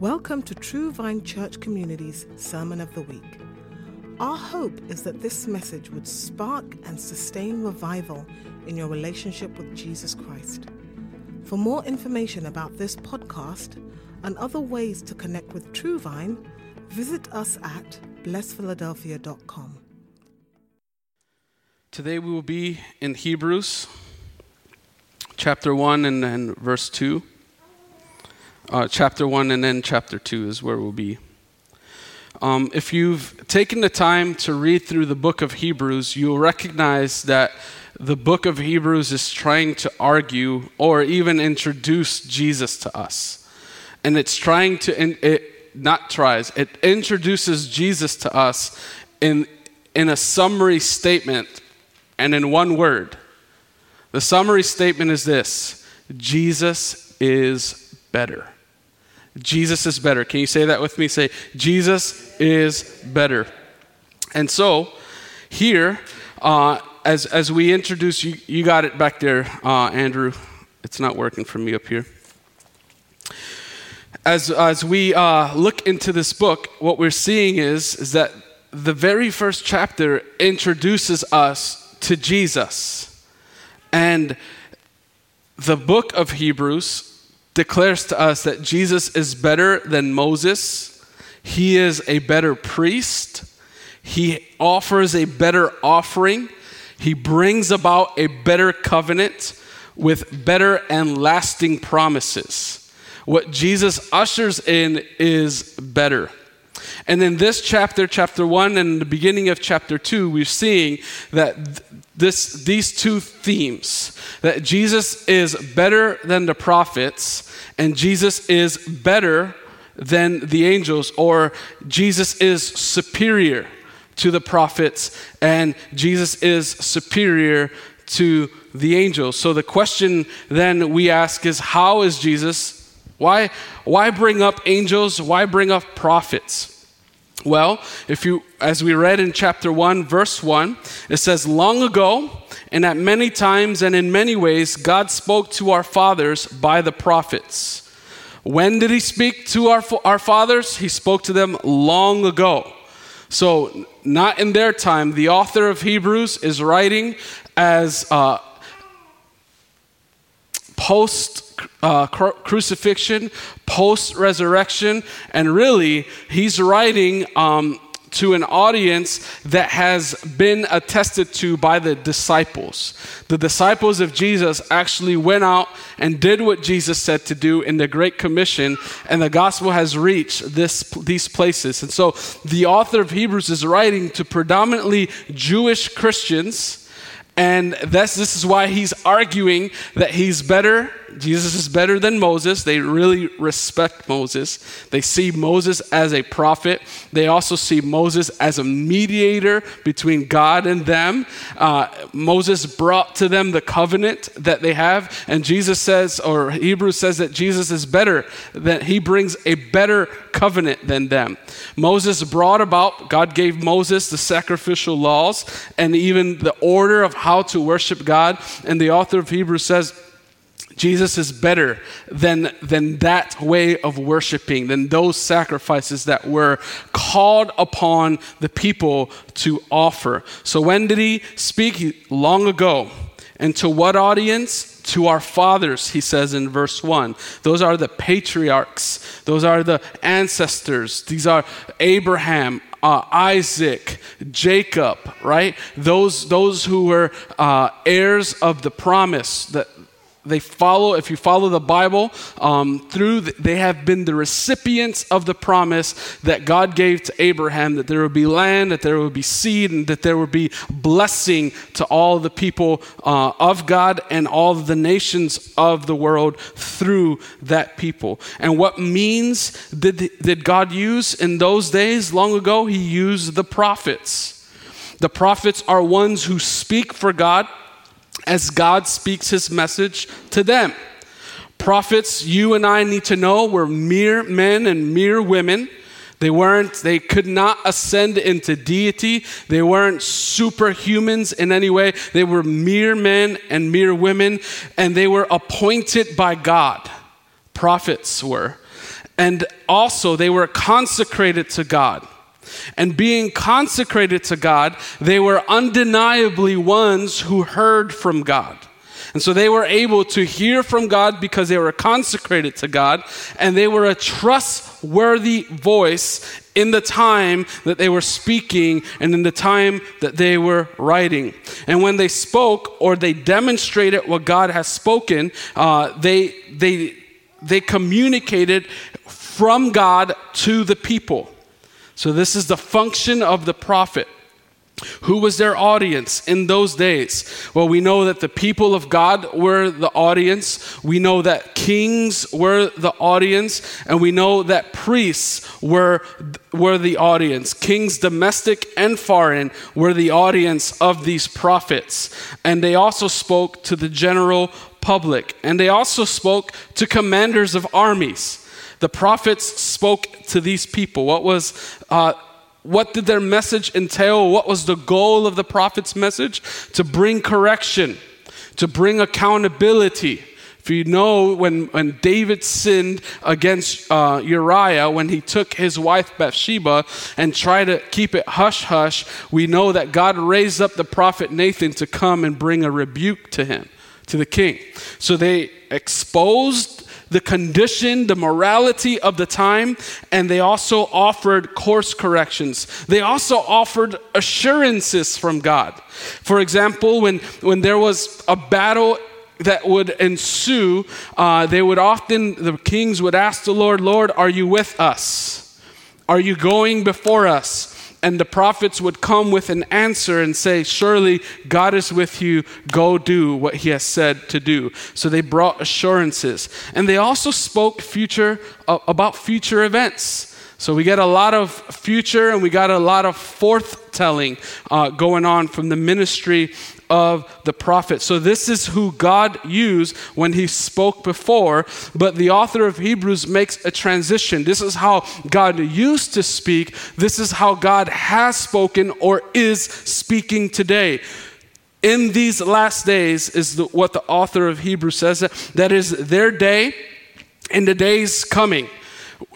Welcome to True Vine Church Community's Sermon of the Week. Our hope is that this message would spark and sustain revival in your relationship with Jesus Christ. For more information about this podcast and other ways to connect with True Vine, visit us at blessphiladelphia.com. Today we will be in Hebrews chapter 1 and then verse 2 uh, chapter 1 and then chapter 2 is where we'll be. Um, if you've taken the time to read through the book of Hebrews, you'll recognize that the book of Hebrews is trying to argue or even introduce Jesus to us. And it's trying to, it not tries, it introduces Jesus to us in, in a summary statement and in one word. The summary statement is this Jesus is better. Jesus is better. Can you say that with me? Say, Jesus is better. And so, here, uh, as, as we introduce, you, you got it back there, uh, Andrew. It's not working for me up here. As, as we uh, look into this book, what we're seeing is, is that the very first chapter introduces us to Jesus. And the book of Hebrews declares to us that Jesus is better than Moses. He is a better priest. He offers a better offering. He brings about a better covenant with better and lasting promises. What Jesus ushers in is better. And in this chapter, chapter one, and the beginning of chapter two, we're seeing that this, these two themes that Jesus is better than the prophets, and Jesus is better than the angels, or Jesus is superior to the prophets, and Jesus is superior to the angels. So the question then we ask is how is Jesus? Why, why bring up angels? Why bring up prophets? Well, if you, as we read in chapter 1, verse 1, it says, Long ago, and at many times and in many ways, God spoke to our fathers by the prophets. When did he speak to our, our fathers? He spoke to them long ago. So, not in their time. The author of Hebrews is writing as uh, post uh, crucifixion, post resurrection, and really, he's writing um, to an audience that has been attested to by the disciples. The disciples of Jesus actually went out and did what Jesus said to do in the Great Commission, and the gospel has reached this, these places. And so the author of Hebrews is writing to predominantly Jewish Christians. And this, this is why he's arguing that he's better Jesus is better than Moses. They really respect Moses. They see Moses as a prophet. They also see Moses as a mediator between God and them. Uh, Moses brought to them the covenant that they have. And Jesus says, or Hebrews says that Jesus is better, that he brings a better covenant than them. Moses brought about, God gave Moses the sacrificial laws and even the order of how to worship God. And the author of Hebrews says, Jesus is better than, than that way of worshiping, than those sacrifices that were called upon the people to offer. So, when did he speak? Long ago. And to what audience? To our fathers, he says in verse 1. Those are the patriarchs, those are the ancestors. These are Abraham, uh, Isaac, Jacob, right? Those, those who were uh, heirs of the promise, that they follow, if you follow the Bible um, through, the, they have been the recipients of the promise that God gave to Abraham that there would be land, that there would be seed, and that there would be blessing to all the people uh, of God and all the nations of the world through that people. And what means did, did God use in those days long ago? He used the prophets. The prophets are ones who speak for God as God speaks his message to them. Prophets, you and I need to know, were mere men and mere women. They weren't, they could not ascend into deity. They weren't superhumans in any way. They were mere men and mere women, and they were appointed by God prophets were. And also, they were consecrated to God. And being consecrated to God, they were undeniably ones who heard from God. And so they were able to hear from God because they were consecrated to God, and they were a trustworthy voice in the time that they were speaking and in the time that they were writing. And when they spoke or they demonstrated what God has spoken, uh, they, they, they communicated from God to the people. So, this is the function of the prophet. Who was their audience in those days? Well, we know that the people of God were the audience. We know that kings were the audience. And we know that priests were, were the audience. Kings, domestic and foreign, were the audience of these prophets. And they also spoke to the general public. And they also spoke to commanders of armies. The prophets spoke to these people. What was uh, what did their message entail? What was the goal of the prophet's message? To bring correction, to bring accountability. If you know, when, when David sinned against uh, Uriah, when he took his wife Bathsheba and tried to keep it hush hush, we know that God raised up the prophet Nathan to come and bring a rebuke to him, to the king. So they exposed the condition, the morality of the time, and they also offered course corrections. They also offered assurances from God. For example, when, when there was a battle that would ensue, uh, they would often, the kings would ask the Lord, Lord, are you with us? Are you going before us? And the prophets would come with an answer and say, Surely God is with you, go do what he has said to do. So they brought assurances. And they also spoke future uh, about future events. So we get a lot of future and we got a lot of forthtelling uh, going on from the ministry of the prophet. So, this is who God used when he spoke before, but the author of Hebrews makes a transition. This is how God used to speak, this is how God has spoken or is speaking today in these last days is the, what the author of Hebrews says that is their day and the days coming.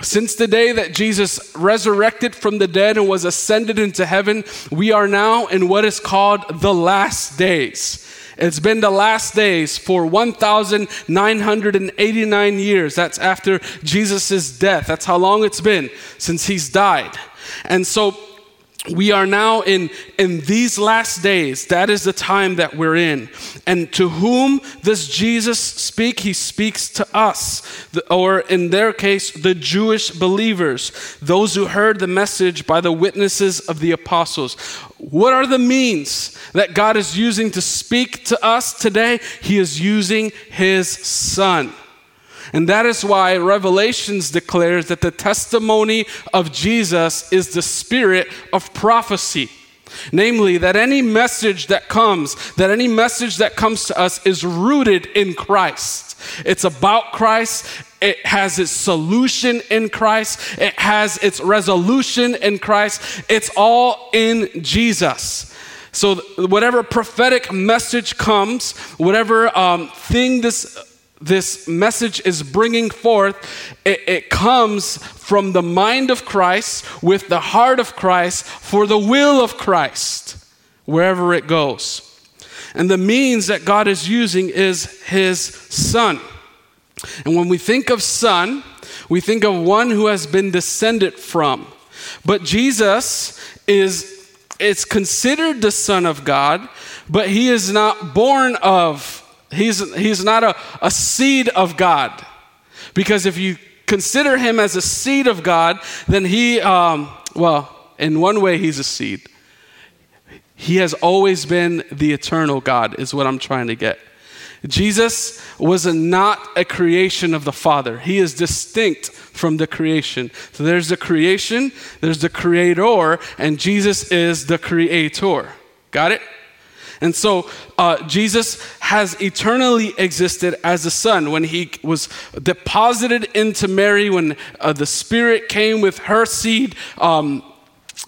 Since the day that Jesus resurrected from the dead and was ascended into heaven, we are now in what is called the last days. It's been the last days for 1,989 years. That's after Jesus' death. That's how long it's been since he's died. And so we are now in, in these last days. That is the time that we're in. And to whom does Jesus speak? He speaks to us, or in their case, the Jewish believers, those who heard the message by the witnesses of the apostles. What are the means that God is using to speak to us today? He is using His Son. And that is why Revelations declares that the testimony of Jesus is the spirit of prophecy. Namely, that any message that comes, that any message that comes to us is rooted in Christ. It's about Christ. It has its solution in Christ. It has its resolution in Christ. It's all in Jesus. So, whatever prophetic message comes, whatever um, thing this this message is bringing forth, it, it, comes from the mind of Christ with the heart of Christ for the will of Christ, wherever it goes. And the means that God is using is His Son. And when we think of Son, we think of one who has been descended from. But Jesus is it's considered the Son of God, but He is not born of He's, he's not a, a seed of God. Because if you consider him as a seed of God, then he, um, well, in one way, he's a seed. He has always been the eternal God, is what I'm trying to get. Jesus was not a creation of the Father. He is distinct from the creation. So there's the creation, there's the creator, and Jesus is the creator. Got it? And so uh, Jesus has eternally existed as a son. When he was deposited into Mary, when uh, the Spirit came with her seed, um,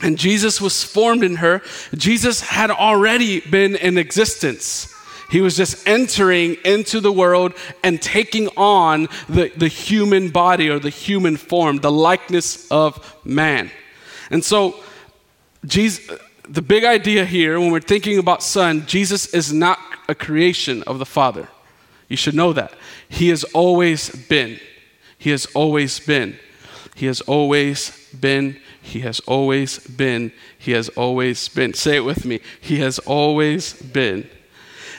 and Jesus was formed in her, Jesus had already been in existence. He was just entering into the world and taking on the, the human body or the human form, the likeness of man. And so, Jesus, the big idea here when we're thinking about Son, Jesus is not a creation of the Father. You should know that. He has always been. He has always been. He has always been. He has always been. He has always been. Say it with me. He has always been.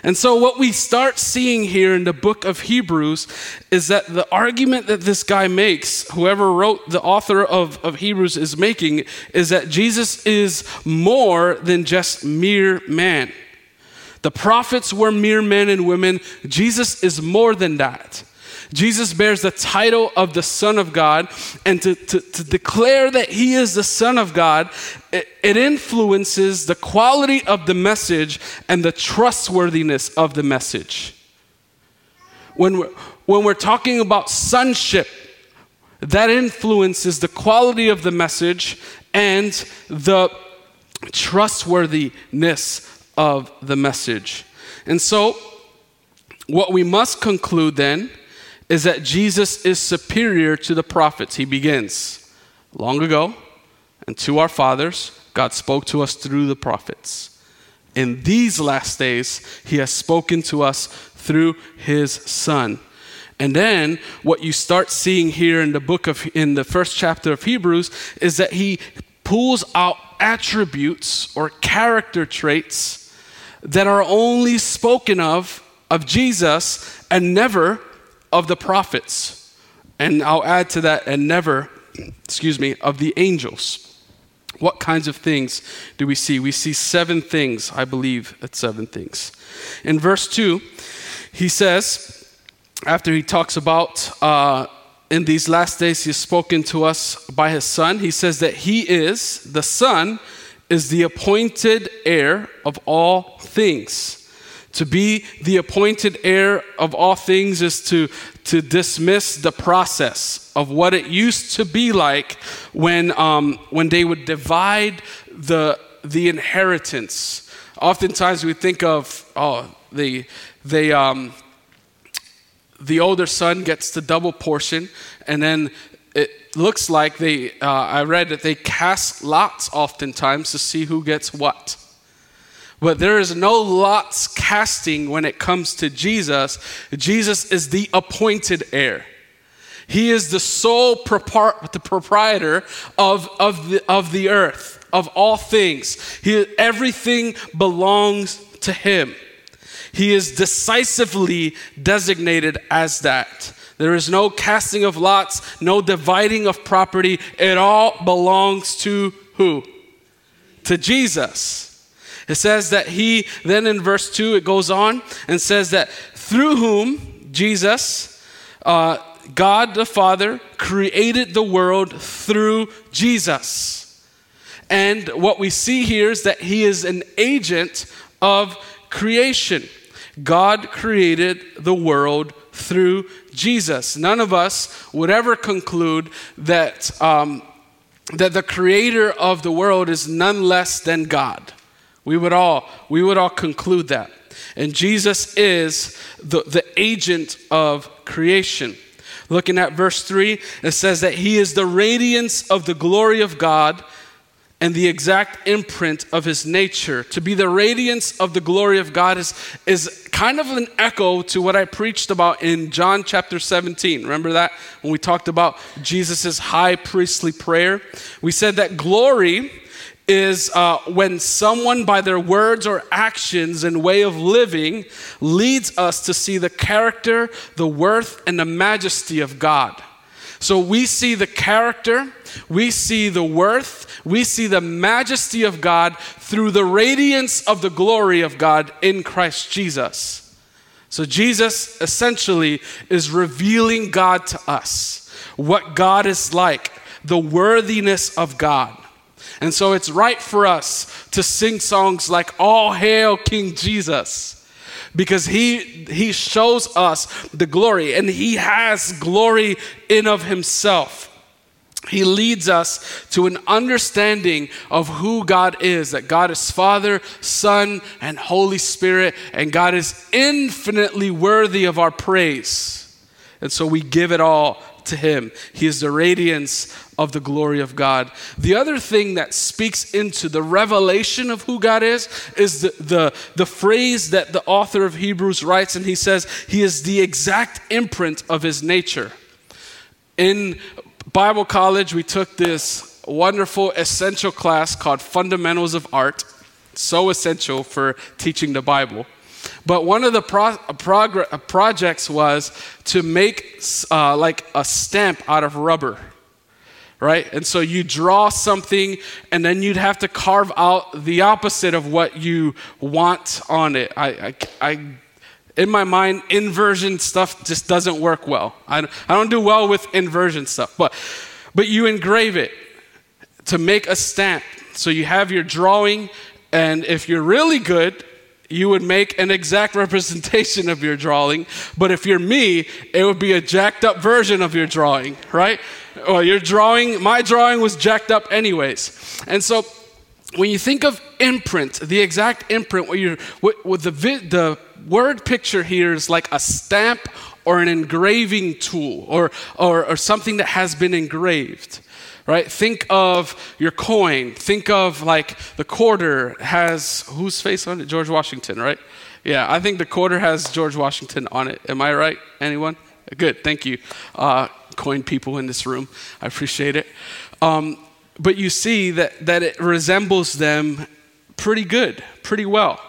And so, what we start seeing here in the book of Hebrews is that the argument that this guy makes, whoever wrote the author of, of Hebrews is making, is that Jesus is more than just mere man. The prophets were mere men and women, Jesus is more than that. Jesus bears the title of the Son of God, and to, to, to declare that He is the Son of God, it, influences the quality of the message and the trustworthiness of the message. When we're, when we're talking about sonship, that influences the quality of the message and the trustworthiness of the message. And so, what we must conclude then is that Jesus is superior to the prophets. He begins long ago, and to our fathers, God spoke to us through the prophets. In these last days, He has spoken to us through His Son. And then what you start seeing here in the book of in the first chapter of Hebrews is that he pulls out attributes or character traits that are only spoken of of Jesus and never of the prophets, and I'll add to that, and never, excuse me, of the angels. What kinds of things do we see? We see seven things, I believe it's seven things. In verse 2, he says, after he talks about uh, in these last days, he's spoken to us by his son, he says that he is, the son, is the appointed heir of all things to be the appointed heir of all things is to, to dismiss the process of what it used to be like when, um, when they would divide the, the inheritance. Oftentimes we think of, oh, the, they, um, the older son gets the double portion, and then it looks like they, uh, I read that they cast lots oftentimes to see who gets what. But there is no lots casting when it comes to Jesus. Jesus is the appointed heir. He is the sole propar- the proprietor of, of, the, of the earth, of all things. He, everything belongs to him. He is decisively designated as that. There is no casting of lots, no dividing of property. It all belongs to who? To Jesus. It says that he, then in verse 2, it goes on and says that through whom Jesus, uh, God the Father, created the world through Jesus. And what we see here is that he is an agent of creation. God created the world through Jesus. None of us would ever conclude that, um, that the creator of the world is none less than God. We would all, we would all conclude that. And Jesus is the, the agent of creation. Looking at verse 3, it says that he is the radiance of the glory of God and the exact imprint of his nature. To be the radiance of the glory of God is, is kind of an echo to what I preached about in John chapter 17. Remember that when we talked about Jesus' high priestly prayer? We said that glory is uh, when someone, by their words or actions and way of living, leads us to see the character, the worth, and the majesty of God. So we see the character, we see the worth, we see the majesty of God through the radiance of the glory of God in Christ Jesus. So Jesus essentially is revealing God to us, what God is like, the worthiness of God. And so it's right for us to sing songs like All Hail King Jesus because he he shows us the glory and he has glory in of himself. He leads us to an understanding of who God is that God is Father, Son, and Holy Spirit, and God is infinitely worthy of our praise. And so we give it all to Him. He is the radiance of the glory of God. The other thing that speaks into the revelation of who God is is the, the, the phrase that the author of Hebrews writes, and he says, He is the exact imprint of His nature. In Bible college, we took this wonderful essential class called Fundamentals of Art. So essential for teaching the Bible. But one of the pro- prog- projects was to make uh, like a stamp out of rubber, right? And so you draw something, and then you'd have to carve out the opposite of what you want on it. I, I, I in my mind, inversion stuff just doesn't work well. I, I don't do well with inversion stuff, but, but you engrave it to make a stamp. So you have your drawing, and if you're really good, you would make an exact representation of your drawing. But if you're me, it would be a jacked up version of your drawing, right? Well, your drawing, my drawing was jacked up anyways. And so when you think of imprint, the exact imprint, what you're, what, what the, the word picture here is like a stamp or an engraving tool or, or, or something that has been engraved right? Think of your coin. Think of like the quarter has whose face on it? George washington right? Yeah i think the quarter has george washington on it. Am i right? Anyone? Good thank you. Uh, coin people in this room i appreciate it. Um, but you see that, that it resembles them pretty good pretty well.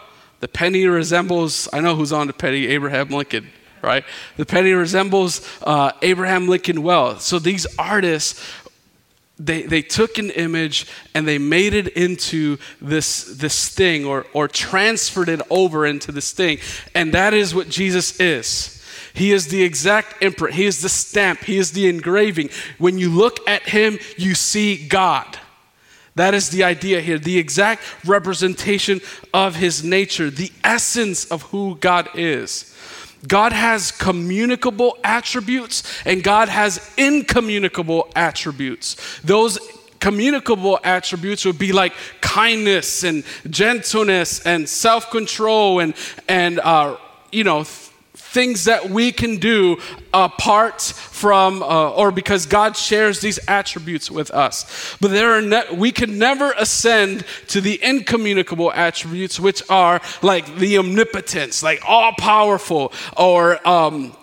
The penny resembles, I know who's on the penny, Abraham Lincoln, right? The penny resembles uh, Abraham Lincoln well. So these artists, they, they took an image and they made it into this, this thing or, or transferred it over into this thing. And that is what Jesus is. He is the exact imprint, He is the stamp, He is the engraving. When you look at Him, you see God. That is the idea here, the exact representation of his nature, the essence of who God is. God has communicable attributes and God has incommunicable attributes. Those communicable attributes would be like kindness and gentleness and self control and, and uh, you know, things that we can do apart from uh, or because God shares these attributes with us. But there are ne- we can never ascend to the incommunicable attributes, which are like the omnipotence, like all powerful, or um,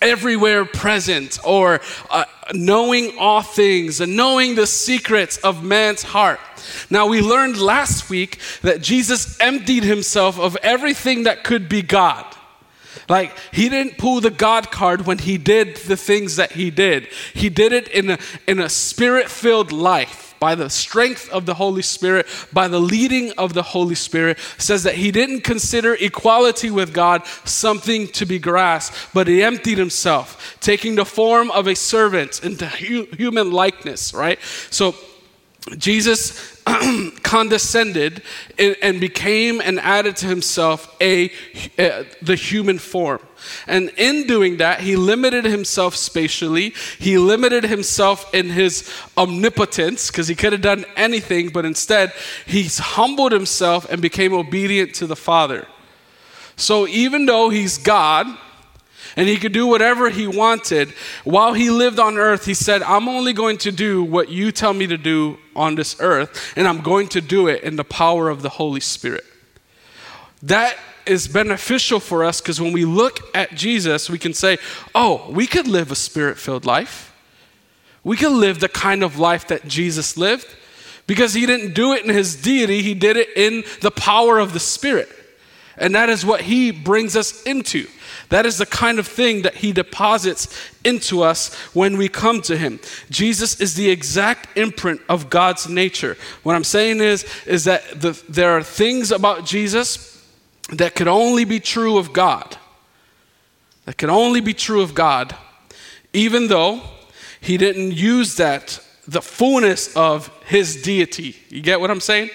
everywhere present, or uh, knowing all things and knowing the secrets of man's heart. Now, we learned last week that Jesus emptied himself of everything that could be God. Like, he didn't pull the God card when he did the things that he did. He did it in a, in a spirit filled life by the strength of the Holy Spirit, by the leading of the Holy Spirit. Says that he didn't consider equality with God something to be grasped, but he emptied himself, taking the form of a servant into hu- human likeness, right? So, Jesus condescended and became and added to himself a, a, the human form. And in doing that, he limited himself spatially. He limited himself in his omnipotence because he could have done anything, but instead, he's humbled himself and became obedient to the Father. So even though he's God, and he could do whatever he wanted. While he lived on earth, he said, I'm only going to do what you tell me to do on this earth, and I'm going to do it in the power of the Holy Spirit. That is beneficial for us because when we look at Jesus, we can say, oh, we could live a spirit filled life. We could live the kind of life that Jesus lived because he didn't do it in his deity, he did it in the power of the Spirit. And that is what he brings us into. That is the kind of thing that he deposits into us when we come to him. Jesus is the exact imprint of God's nature. What I'm saying is, is that the, there are things about Jesus that could only be true of God. That could only be true of God, even though he didn't use that, the fullness of his deity. You get what I'm saying?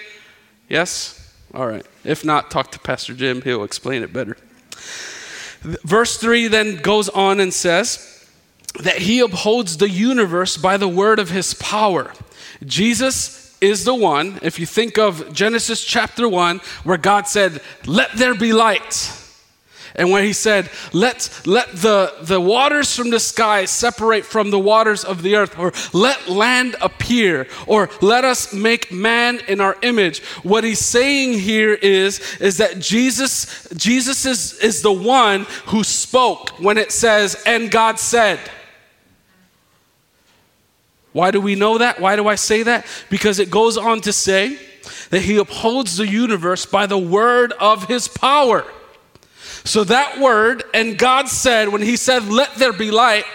Yes? All right. If not, talk to Pastor Jim, he'll explain it better. Verse 3 then goes on and says, that he upholds the universe by the word of his power. Jesus is the one, if you think of Genesis chapter 1, where God said, Let there be light. And when he said, let, let the, the waters from the sky separate from the waters of the earth, or let land appear, or let us make man in our image. What he's saying here is, is that Jesus, Jesus is, is the one who spoke when it says, and God said. Why do we know that? Why do I say that? Because it goes on to say that he upholds the universe by the word of his power. So that word, and God said, when He said, Let there be light,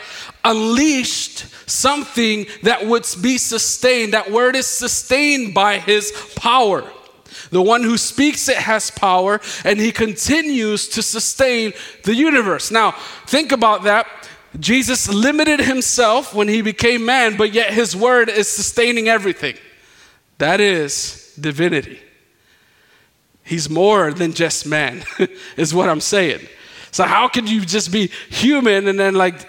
unleashed something that would be sustained. That word is sustained by His power. The one who speaks it has power, and He continues to sustain the universe. Now, think about that. Jesus limited himself when he became man, but yet his word is sustaining everything. That is divinity. He's more than just man, is what I'm saying. So, how could you just be human and then like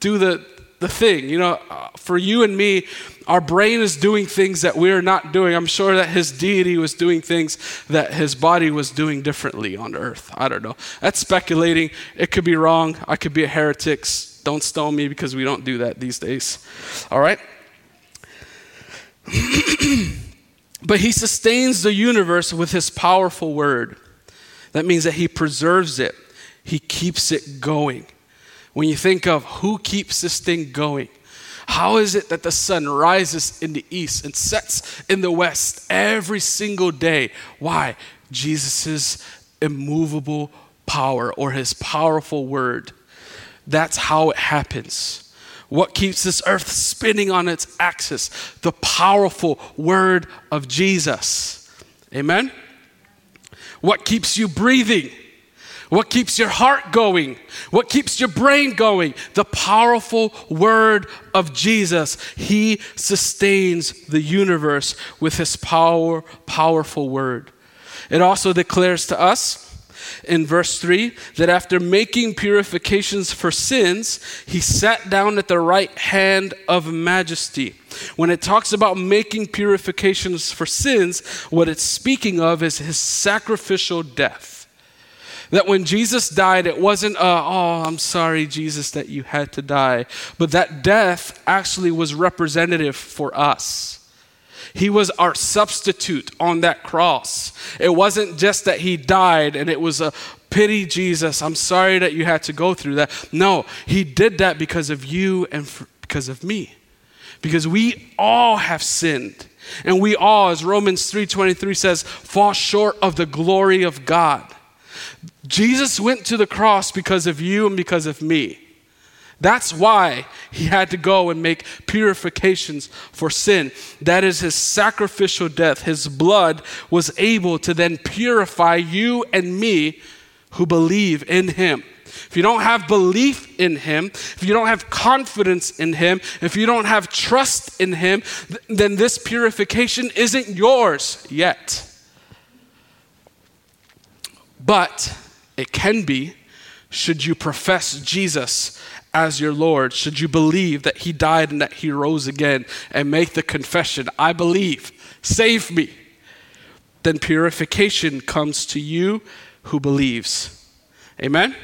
do the, the thing? You know, uh, for you and me, our brain is doing things that we're not doing. I'm sure that his deity was doing things that his body was doing differently on earth. I don't know. That's speculating. It could be wrong. I could be a heretic. Don't stone me because we don't do that these days. All right? But he sustains the universe with his powerful word. That means that he preserves it, he keeps it going. When you think of who keeps this thing going, how is it that the sun rises in the east and sets in the west every single day? Why? Jesus' immovable power or his powerful word. That's how it happens. What keeps this earth spinning on its axis? The powerful word of Jesus. Amen? What keeps you breathing? What keeps your heart going? What keeps your brain going? The powerful word of Jesus. He sustains the universe with his power, powerful word. It also declares to us in verse 3 that after making purifications for sins, he sat down at the right hand of majesty. When it talks about making purifications for sins, what it's speaking of is his sacrificial death. That when Jesus died, it wasn't, a, oh, I'm sorry, Jesus, that you had to die, but that death actually was representative for us. He was our substitute on that cross. It wasn't just that he died and it was a pity, Jesus, I'm sorry that you had to go through that. No, he did that because of you and because of me. Because we all have sinned. And we all, as Romans 3:23 says, fall short of the glory of God. Jesus went to the cross because of you and because of me. That's why he had to go and make purifications for sin. That is his sacrificial death. His blood was able to then purify you and me who believe in him. If you don't have belief in him, if you don't have confidence in him, if you don't have trust in him, then this purification isn't yours yet. But it can be should you profess Jesus as your Lord, should you believe that He died and that He rose again, and make the confession, I believe, save me, then purification comes to you who believes. Amen?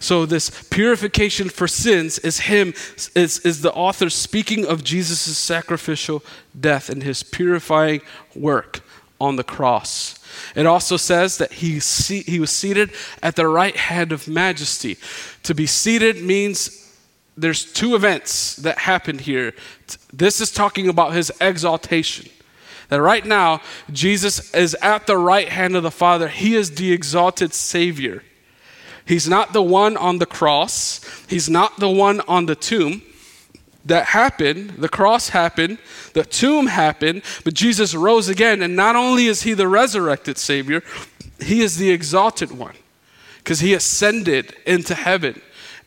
So this purification for sins is him is, is the author speaking of Jesus' sacrificial death and his purifying work on the cross. It also says that he, he was seated at the right hand of majesty. To be seated means there's two events that happened here. This is talking about his exaltation. That right now, Jesus is at the right hand of the Father. He is the exalted Savior. He's not the one on the cross, He's not the one on the tomb that happened, the cross happened, the tomb happened, but Jesus rose again. And not only is he the resurrected Savior, he is the exalted one because he ascended into heaven.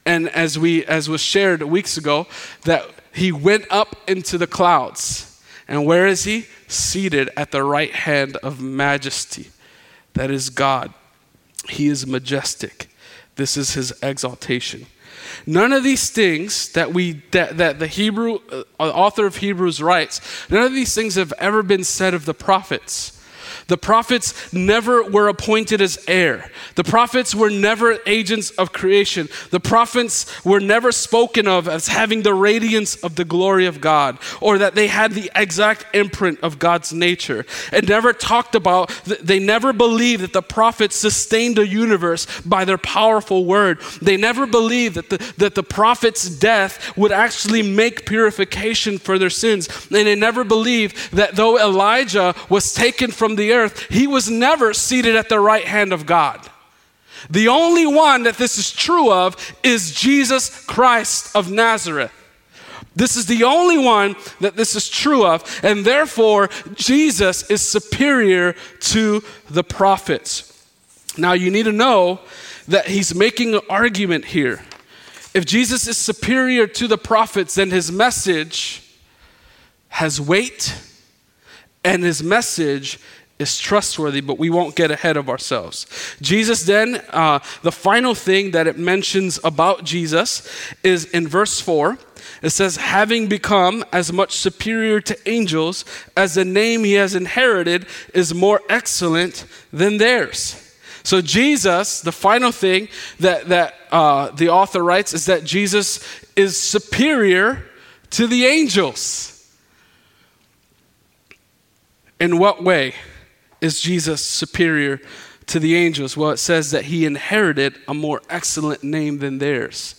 And as we as was shared weeks ago, that he went up into the clouds. And where is he? Seated at the right hand of majesty. That is God. He is majestic. This is his exaltation. None of these things that we that, that the Hebrew uh, author of Hebrews writes, none of these things have ever been said of the prophets. The prophets never were appointed as heir. The prophets were never agents of creation. The prophets were never spoken of as having the radiance of the glory of God or that they had the exact imprint of God's nature. And never talked about, they never believed that the prophets sustained the universe by their powerful word. They never believed that the, that the prophet's death would actually make purification for their sins. And they never believed that though Elijah was taken from the earth, he was never seated at the right hand of God. The only one that this is true of is Jesus Christ of Nazareth. This is the only one that this is true of, and therefore Jesus is superior to the prophets. Now you need to know that he's making an argument here. If Jesus is superior to the prophets, then his message has weight and his message is trustworthy, but we won't get ahead of ourselves. Jesus, then, uh, the final thing that it mentions about Jesus is in verse 4. It says, having become as much superior to angels as the name he has inherited is more excellent than theirs. So, Jesus, the final thing that, that uh, the author writes is that Jesus is superior to the angels. In what way? Is Jesus superior to the angels? Well, it says that he inherited a more excellent name than theirs.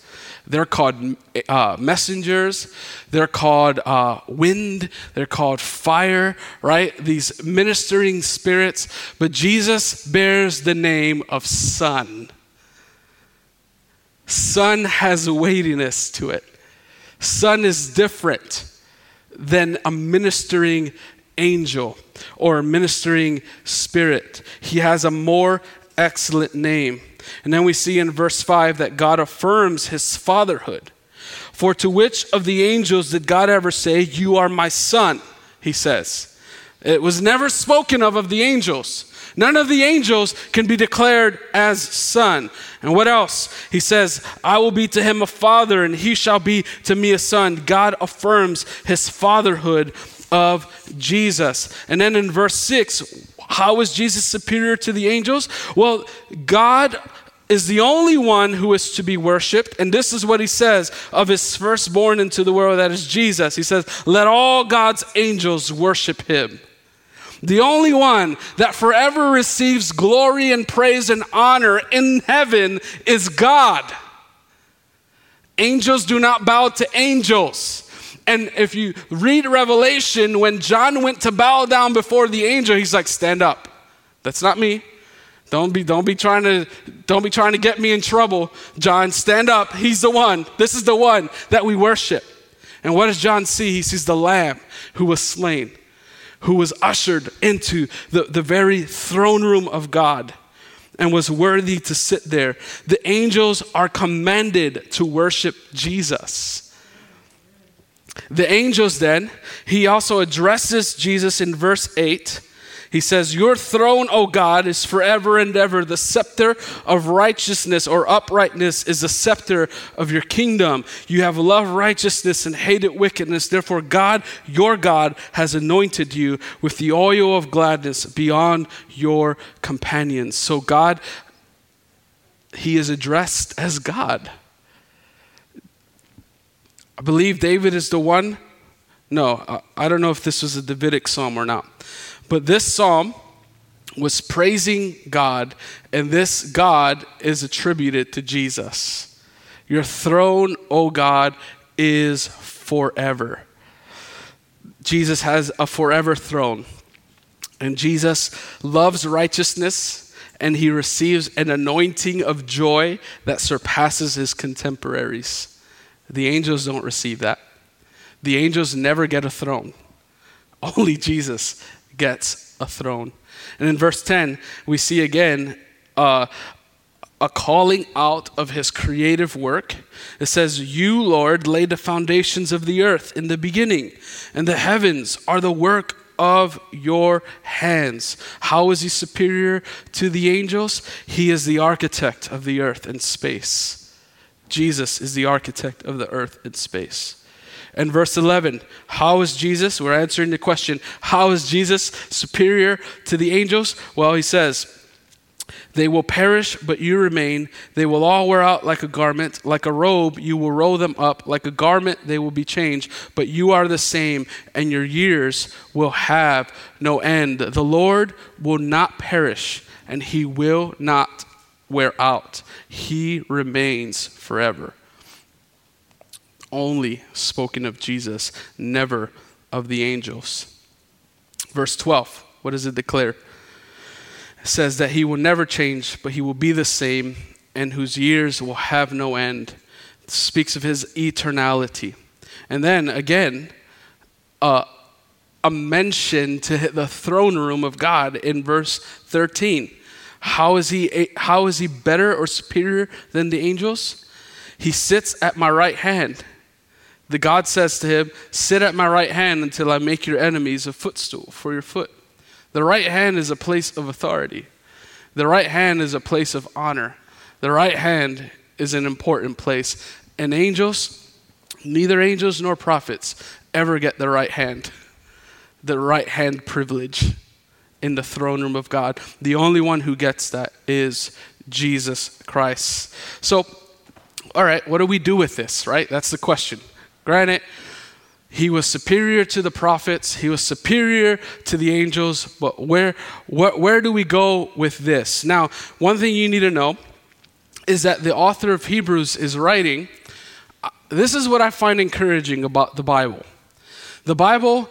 They're called uh, messengers. They're called uh, wind. They're called fire, right? These ministering spirits. But Jesus bears the name of Son. Son has weightiness to it. Son is different than a ministering angel or ministering spirit. He has a more excellent name. And then we see in verse 5 that God affirms his fatherhood. For to which of the angels did God ever say, You are my son? He says. It was never spoken of of the angels. None of the angels can be declared as son. And what else? He says, I will be to him a father, and he shall be to me a son. God affirms his fatherhood of Jesus. And then in verse 6, how is Jesus superior to the angels? Well, God is the only one who is to be worshiped. And this is what he says of his firstborn into the world, that is Jesus. He says, Let all God's angels worship him. The only one that forever receives glory and praise and honor in heaven is God. Angels do not bow to angels. And if you read Revelation, when John went to bow down before the angel, he's like, stand up. That's not me. Don't be, don't be trying to, don't be trying to get me in trouble. John, stand up. He's the one. This is the one that we worship. And what does John see? He sees the lamb who was slain, who was ushered into the, the very throne room of God and was worthy to sit there. The angels are commanded to worship Jesus. The angels, then, he also addresses Jesus in verse 8. He says, Your throne, O God, is forever and ever. The scepter of righteousness or uprightness is the scepter of your kingdom. You have loved righteousness and hated wickedness. Therefore, God, your God, has anointed you with the oil of gladness beyond your companions. So, God, he is addressed as God. I believe David is the one. No, I don't know if this was a Davidic psalm or not. But this psalm was praising God, and this God is attributed to Jesus. Your throne, O God, is forever. Jesus has a forever throne. And Jesus loves righteousness, and he receives an anointing of joy that surpasses his contemporaries. The angels don't receive that. The angels never get a throne. Only Jesus gets a throne. And in verse 10, we see again uh, a calling out of his creative work. It says, You, Lord, laid the foundations of the earth in the beginning, and the heavens are the work of your hands. How is he superior to the angels? He is the architect of the earth and space. Jesus is the architect of the earth and space. And verse 11, how is Jesus? We're answering the question, how is Jesus superior to the angels? Well, he says, they will perish, but you remain. They will all wear out like a garment. Like a robe, you will roll them up. Like a garment, they will be changed. But you are the same, and your years will have no end. The Lord will not perish, and he will not wear out. He remains forever. Only spoken of Jesus, never of the angels. Verse 12, what does it declare? It says that he will never change, but he will be the same, and whose years will have no end. It speaks of his eternality. And then again, uh, a mention to the throne room of God in verse 13. How is he, how is he better or superior than the angels? He sits at my right hand. The God says to him, Sit at my right hand until I make your enemies a footstool for your foot. The right hand is a place of authority. The right hand is a place of honor. The right hand is an important place. And angels, neither angels nor prophets ever get the right hand, the right hand privilege in the throne room of God. The only one who gets that is Jesus Christ. So, all right, what do we do with this, right? That's the question. Granted, he was superior to the prophets, he was superior to the angels, but where, where, where do we go with this? Now, one thing you need to know is that the author of Hebrews is writing. Uh, this is what I find encouraging about the Bible. The Bible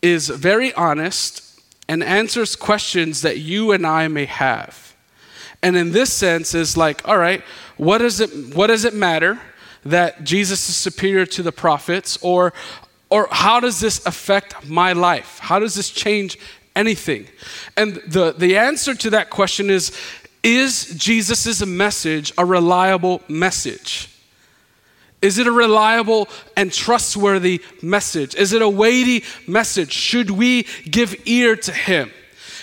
is very honest and answers questions that you and I may have. And in this sense, is like, all right, what does it, what does it matter? that Jesus is superior to the prophets? Or or how does this affect my life? How does this change anything? And the, the answer to that question is Is Jesus' message a reliable message? Is it a reliable and trustworthy message? Is it a weighty message? Should we give ear to him?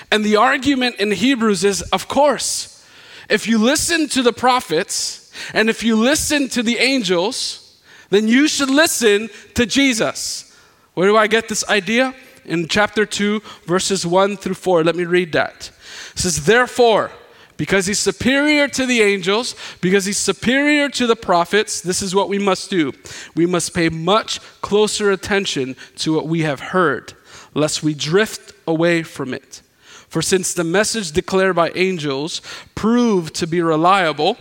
And the argument in Hebrews is of course, if you listen to the prophets and if you listen to the angels, then you should listen to Jesus. Where do I get this idea? In chapter 2, verses 1 through 4. Let me read that. It says, Therefore, because he's superior to the angels, because he's superior to the prophets, this is what we must do. We must pay much closer attention to what we have heard, lest we drift away from it. For since the message declared by angels proved to be reliable,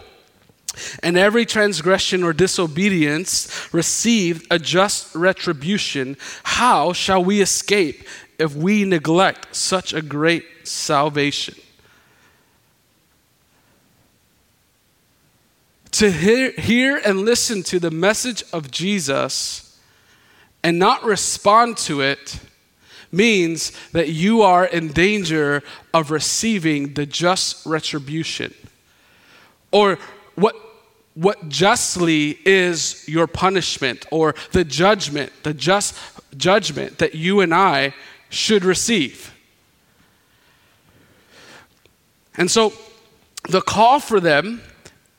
and every transgression or disobedience received a just retribution. How shall we escape if we neglect such a great salvation? To hear, hear and listen to the message of Jesus and not respond to it means that you are in danger of receiving the just retribution. Or what, what justly is your punishment or the judgment, the just judgment that you and I should receive. And so the call for them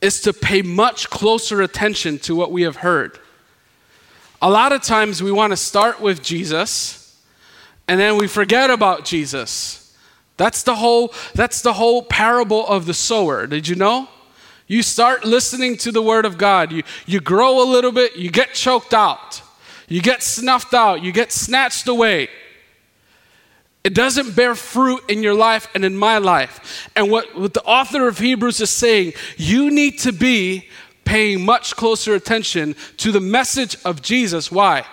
is to pay much closer attention to what we have heard. A lot of times we want to start with Jesus and then we forget about Jesus. That's the whole that's the whole parable of the sower. Did you know? You start listening to the Word of God. You, you grow a little bit, you get choked out, you get snuffed out, you get snatched away. It doesn't bear fruit in your life and in my life. And what, what the author of Hebrews is saying, you need to be paying much closer attention to the message of Jesus. Why?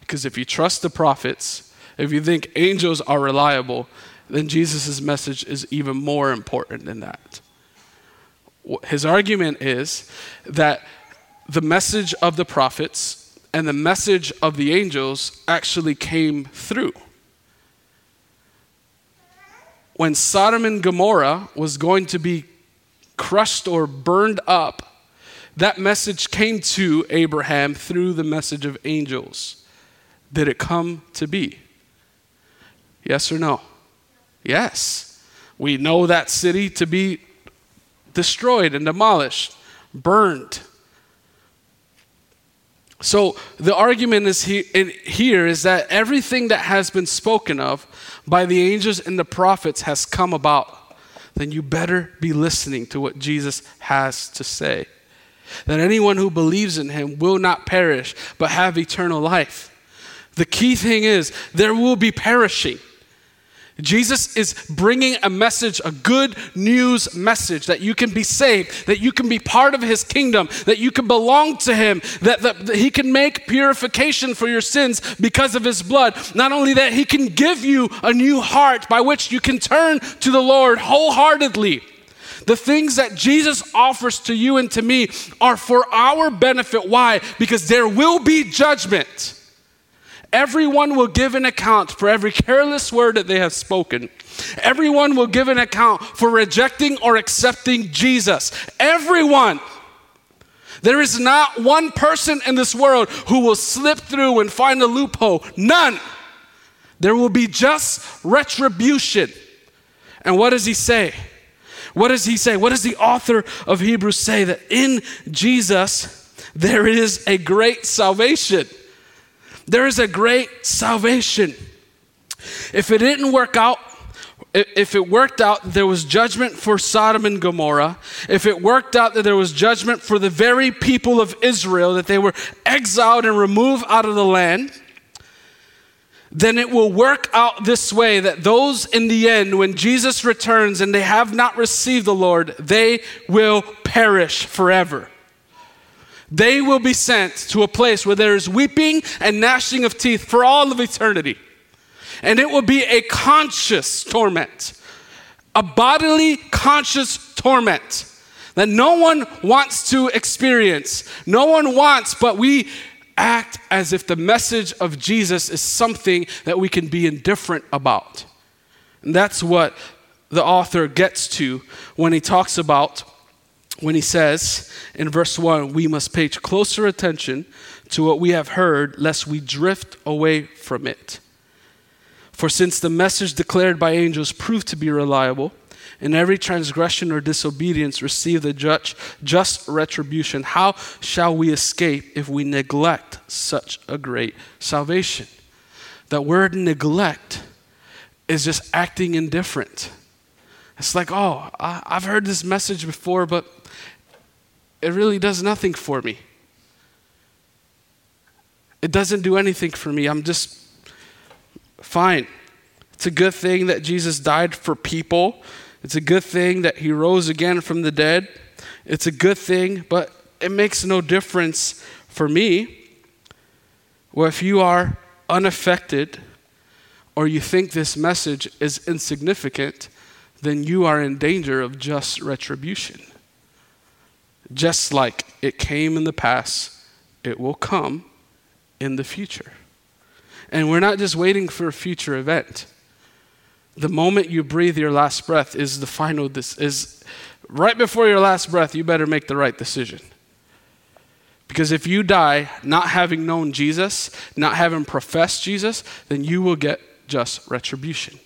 Because if you trust the prophets, if you think angels are reliable, then Jesus' message is even more important than that his argument is that the message of the prophets and the message of the angels actually came through. When Sodom and Gomorrah was going to be crushed or burned up, that message came to Abraham through the message of angels. Did it come to be? Yes or no? Yes. We know that city to be destroyed and demolished, burned. So the argument is he, here is that everything that has been spoken of by the angels and the prophets has come about. Then you better be listening to what Jesus has to say. That anyone who believes in him will not perish, but have eternal life. The key thing is there will be perishing. Jesus is bringing a message, a good news message that you can be saved, that you can be part of his kingdom, that you can belong to him, that, that, that, he can make purification for your sins because of his blood. Not only that, he can give you a new heart by which you can turn to the Lord wholeheartedly. The things that Jesus offers to you and to me are for our benefit. Why? Because there will be judgment. Everyone will give an account for every careless word that they have spoken. Everyone will give an account for rejecting or accepting Jesus. Everyone. There is not one person in this world who will slip through and find a loophole. None. There will be just retribution. And what does he say? What does he say? What does the author of Hebrews say? That in Jesus there is a great salvation. There is a great salvation. If it didn't work out, if it worked out there was judgment for Sodom and Gomorrah, if it worked out that there was judgment for the very people of Israel, that they were exiled and removed out of the land, then it will work out this way that those in the end, when Jesus returns and they have not received the Lord, they will perish forever. They will be sent to a place where there is weeping and gnashing of teeth for all of eternity. And it will be a conscious torment, a bodily conscious torment that no one wants to experience. No one wants, but we act as if the message of Jesus is something that we can be indifferent about. And that's what the author gets to when he talks about when he says in verse 1 we must pay closer attention to what we have heard, lest we drift away from it. For since the message declared by angels proved to be reliable, and every transgression or disobedience receive the judge, just retribution, how shall we escape if we neglect such a great salvation? That word neglect is just acting indifferent. It's like, oh, I, have heard this message before, but it really does nothing for me. It doesn't do anything for me. I'm just fine. It's a good thing that Jesus died for people. It's a good thing that he rose again from the dead. It's a good thing, but it makes no difference for me. Well, if you are unaffected or you think this message is insignificant, then you are in danger of just retribution. Just like it came in the past, it will come in the future. And we're not just waiting for a future event. The moment you breathe your last breath is the final this is right before your last breath, you better make the right decision. Because if you die not having known Jesus, not having professed Jesus, then you will get just retribution.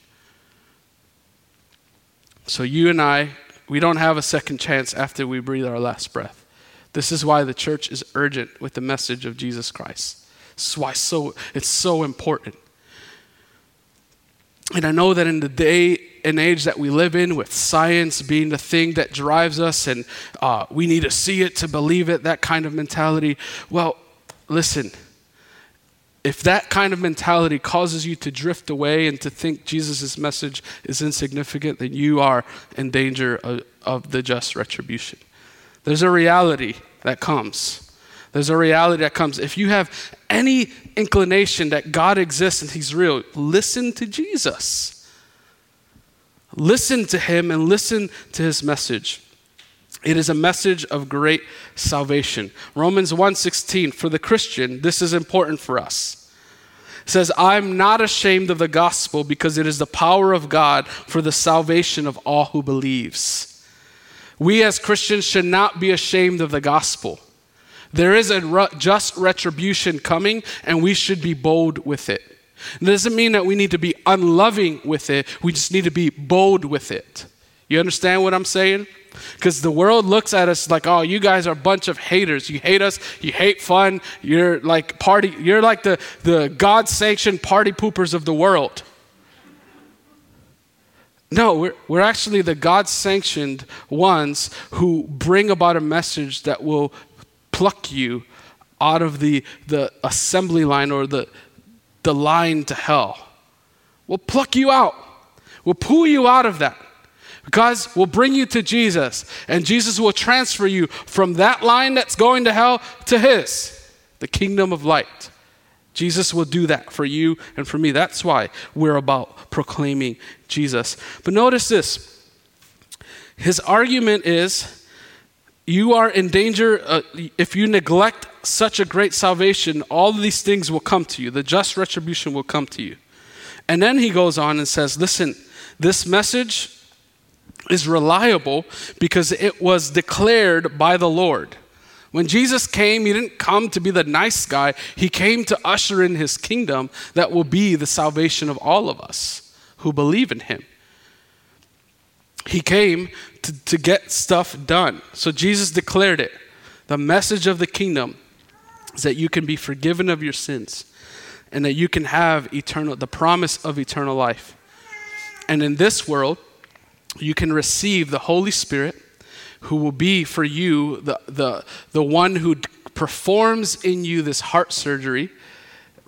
So you and I we don't have a second chance after we breathe our last breath. This is why the church is urgent with the message of Jesus Christ. This is why so, it's so important. And I know that in the day and age that we live in, with science being the thing that drives us and uh, we need to see it to believe it, that kind of mentality, well, listen if that kind of mentality causes you to drift away and to think Jesus' message is insignificant, then you are in danger of, of, the just retribution. There's a reality that comes. There's a reality that comes. If you have any inclination that God exists and He's real, listen to Jesus. Listen to Him and listen to His message. It is a message of great salvation. Romans 1:16 for the Christian, this is important for us. It says, "I'm not ashamed of the gospel because it is the power of God for the salvation of all who believes." We as Christians should not be ashamed of the gospel. There is a just retribution coming and we should be bold with it. It doesn't mean that we need to be unloving with it. We just need to be bold with it. You understand what I'm saying? Because the world looks at us like, oh, you guys are a bunch of haters. You hate us. You hate fun. You're like party. You're like the, the God sanctioned party poopers of the world. No, we're, we're actually the God sanctioned ones who bring about a message that will pluck you out of the, the assembly line or the, the line to hell. We'll pluck you out, we'll pull you out of that. Because we'll bring you to Jesus, and Jesus will transfer you from that line that's going to hell to His, the kingdom of light. Jesus will do that for you and for me. That's why we're about proclaiming Jesus. But notice this his argument is you are in danger uh, if you neglect such a great salvation, all these things will come to you. The just retribution will come to you. And then he goes on and says, Listen, this message is reliable because it was declared by the Lord. When Jesus came, he didn't come to be the nice guy. He came to usher in his kingdom that will be the salvation of all of us who believe in him. He came to, to get stuff done. So Jesus declared it. The message of the kingdom is that you can be forgiven of your sins and that you can have eternal the promise of eternal life. And in this world, you can receive the Holy Spirit who will be for you the, the, the one who performs in you this heart surgery,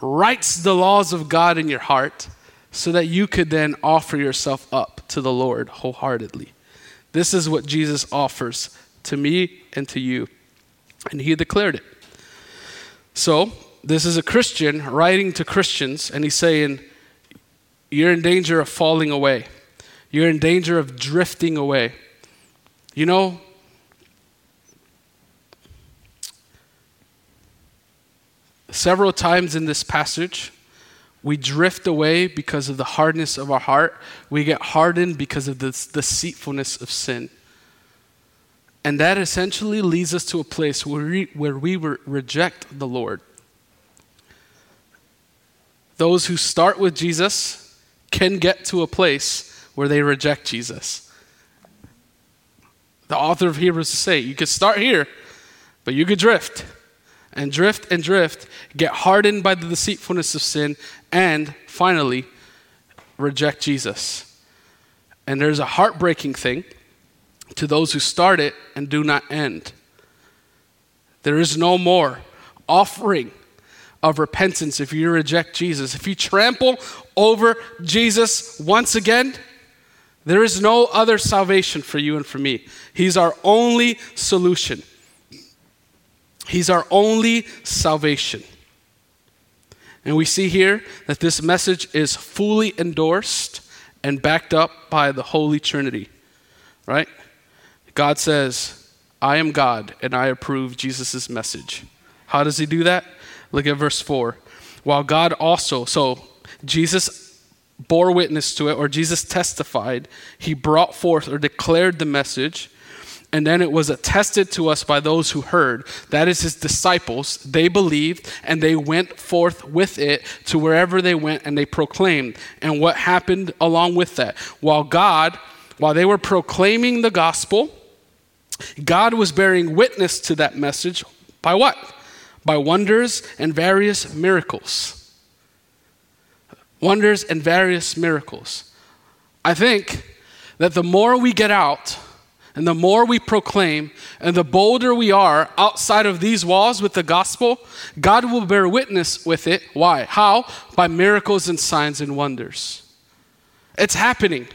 writes the laws of God in your heart, so that you could then offer yourself up to the Lord wholeheartedly. This is what Jesus offers to me and to you. And he declared it. So, this is a Christian writing to Christians, and he's saying, You're in danger of falling away. You're in danger of drifting away. You know, several times in this passage, we drift away because of the hardness of our heart. We get hardened because of the deceitfulness of sin. And that essentially leads us to a place where we, where we reject the Lord. Those who start with Jesus can get to a place where they reject Jesus. The author of Hebrews say, you could start here, but you could drift and drift and drift, get hardened by the deceitfulness of sin, and finally reject Jesus. And there's a heartbreaking thing to those who start it and do not end. There is no more offering of repentance if you reject Jesus. If you trample over Jesus once again, there is no other salvation for you and for me. He's our only solution. He's our only salvation. And we see here that this message is fully endorsed and backed up by the Holy Trinity, right? God says, I am God and I approve Jesus' message. How does he do that? Look at verse 4. While God also, so Jesus bore witness to it, or Jesus testified, he brought forth or declared the message and then it was attested to us by those who heard. That is his disciples. They believed and they went forth with it to wherever they went and they proclaimed. And what happened along with that? While God, while they were proclaiming the gospel, God was bearing witness to that message by what? By wonders and various miracles. Wonders and various miracles. I think that the more we get out, and the more we proclaim and the bolder we are outside of these walls with the gospel, God will bear witness with it. Why? How? By miracles and signs and wonders. It's happening.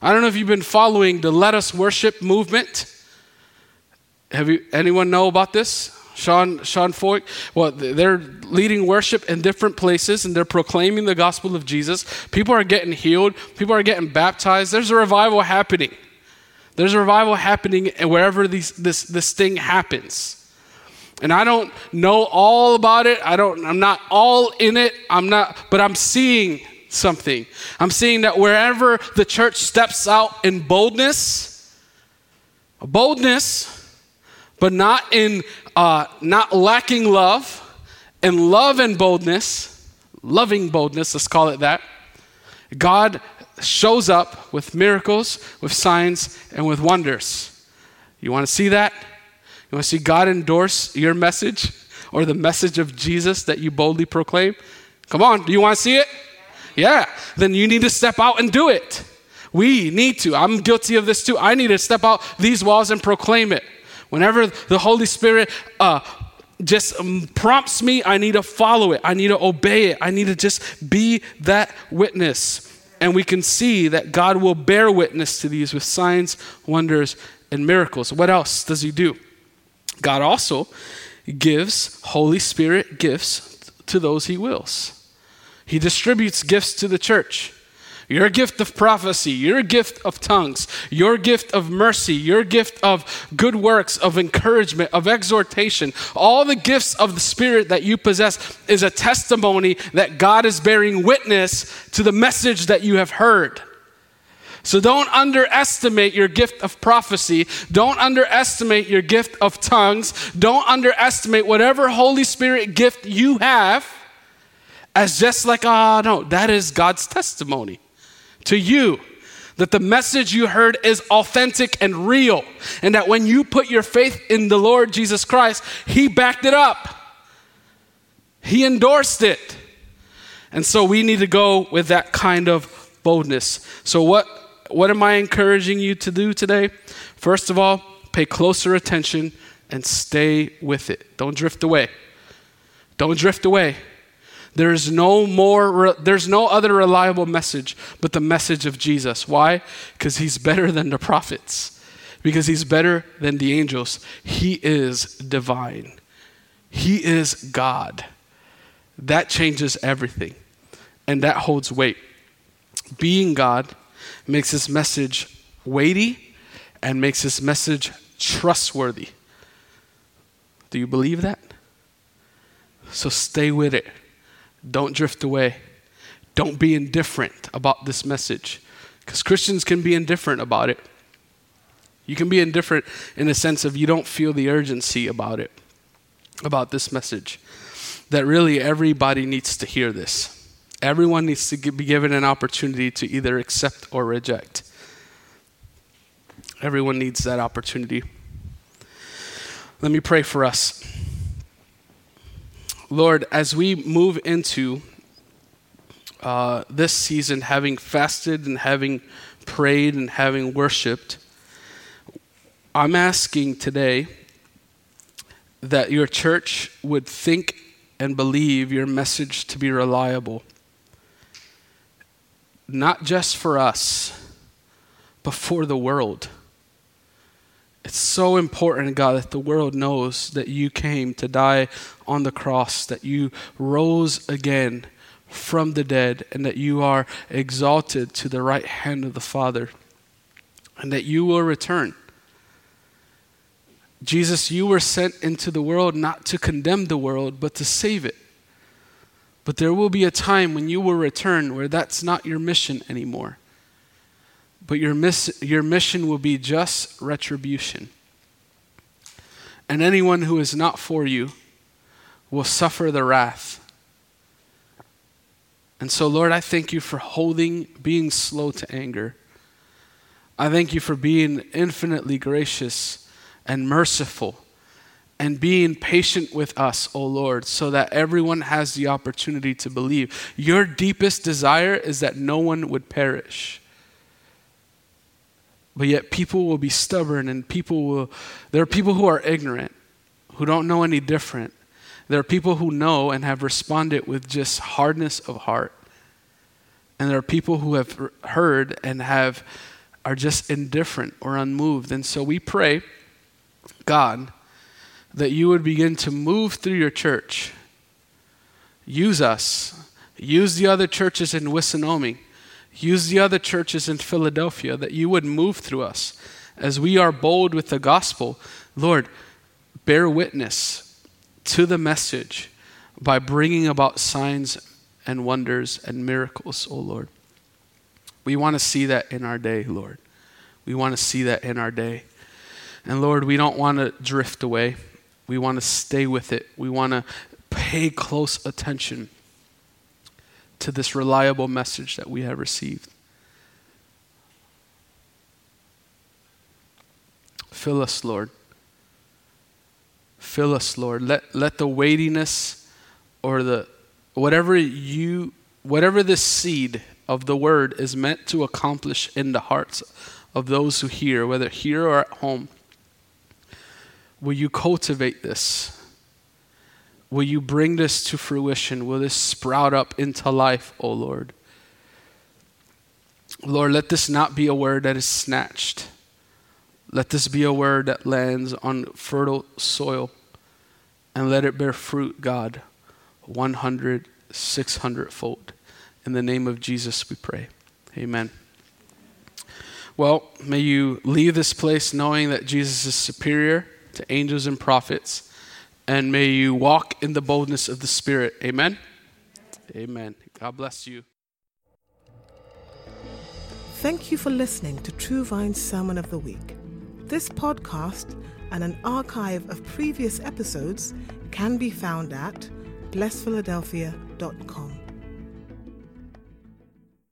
I don't know if you've been following the Let Us Worship movement. Have you anyone know about this? Sean Sean Feucht. Well, they're leading worship in different places and they're proclaiming the gospel of Jesus. People are getting healed. People are getting baptized. There's a revival happening. There's a revival happening wherever these, this, this thing happens. And I don't know all about it. I don't, I'm not all in it. I'm not, but I'm seeing something. I'm seeing that wherever the church steps out in boldness, boldness, but not in uh, not lacking love, and love and boldness, loving boldness, let's call it that. God shows up with miracles, with signs, and with wonders. You want to see that? You want to see God endorse your message or the message of Jesus that you boldly proclaim? Come on, do you want to see it? Yeah, then you need to step out and do it. We need to. I'm guilty of this too. I need to step out these walls and proclaim it. Whenever the Holy Spirit uh, just um, prompts me, I need to follow it. I need to obey it. I need to just be that witness. And we can see that God will bear witness to these with signs, wonders, and miracles. What else does He do? God also gives Holy Spirit gifts to those He wills. He distributes gifts to the church. Your gift of prophecy, your gift of tongues, your gift of mercy, your gift of good works, of encouragement, of exhortation, all the gifts of the Spirit that you possess is a testimony that God is bearing witness to the message that you have heard. So don't underestimate your gift of prophecy. Don't underestimate your gift of tongues. Don't underestimate whatever Holy Spirit gift you have as just like, ah, oh, no, that is God's testimony to you that the message you heard is authentic and real, and that when you put your faith in the Lord Jesus Christ, He backed it up, He endorsed it. And so we need to go with that kind of boldness. So, what, what am I encouraging you to do today? First of all, pay closer attention and stay with it. Don't drift away. Don't drift away. There's no more there's no other reliable message but the message of Jesus. Why? Cuz he's better than the prophets. Because he's better than the angels. He is divine. He is God. That changes everything. And that holds weight. Being God makes his message weighty and makes his message trustworthy. Do you believe that? So stay with it. Don't drift away. Don't be indifferent about this message. Because Christians can be indifferent about it. You can be indifferent in the sense of you don't feel the urgency about it, about this message. That really everybody needs to hear this. Everyone needs to be given an opportunity to either accept or reject. Everyone needs that opportunity. Let me pray for us. Lord, as we move into uh, this season, having fasted and having prayed and having worshiped, I'm asking today that your church would think and believe your message to be reliable. Not just for us, but for the world. It's so important, God, that the world knows that you came to die on the cross, that you rose again from the dead, and that you are exalted to the right hand of the Father, and that you will return. Jesus, you were sent into the world not to condemn the world, but to save it. But there will be a time when you will return where that's not your mission anymore but your, miss, your mission will be just retribution. And anyone who is not for you will suffer the wrath. And so, Lord, I thank you for holding, being slow to anger. I thank you for being infinitely gracious and merciful and being patient with us, O oh Lord, so that everyone has the opportunity to believe. Your deepest desire is that no one would perish. But yet people will be stubborn and people will, there are people who are ignorant, who don't know any different. There are people who know and have responded with just hardness of heart. And there are people who have heard and have are just indifferent or unmoved. And so we pray, God, that you would begin to move through your church. Use us. Use the other churches in Wissanomi Use the other churches in Philadelphia that you would move through us as we are bold with the gospel. Lord, bear witness to the message by bringing about signs and wonders and miracles, O oh Lord. We want to see that in our day, Lord. We want to see that in our day. And Lord, we don't want to drift away. We want to stay with it. We want to pay close attention to this reliable message that we have received. Fill us, Lord. Fill us, Lord. Let, let the weightiness or the whatever you whatever this seed of the word is meant to accomplish in the hearts of those who hear, whether here or at home, will you cultivate this? Will you bring this to fruition? Will this sprout up into life, O oh Lord? Lord, let this not be a word that is snatched. Let this be a word that lands on fertile soil and let it bear fruit, God, 100, 600 fold. In the name of Jesus, we pray. Amen. Well, may you leave this place knowing that Jesus is superior to angels and prophets, and may you walk in the boldness of the Spirit. Amen. Amen. God bless you. Thank you for listening to True Vine's Sermon of the Week. This podcast and an archive of previous episodes can be found at blessphiladelphia.com.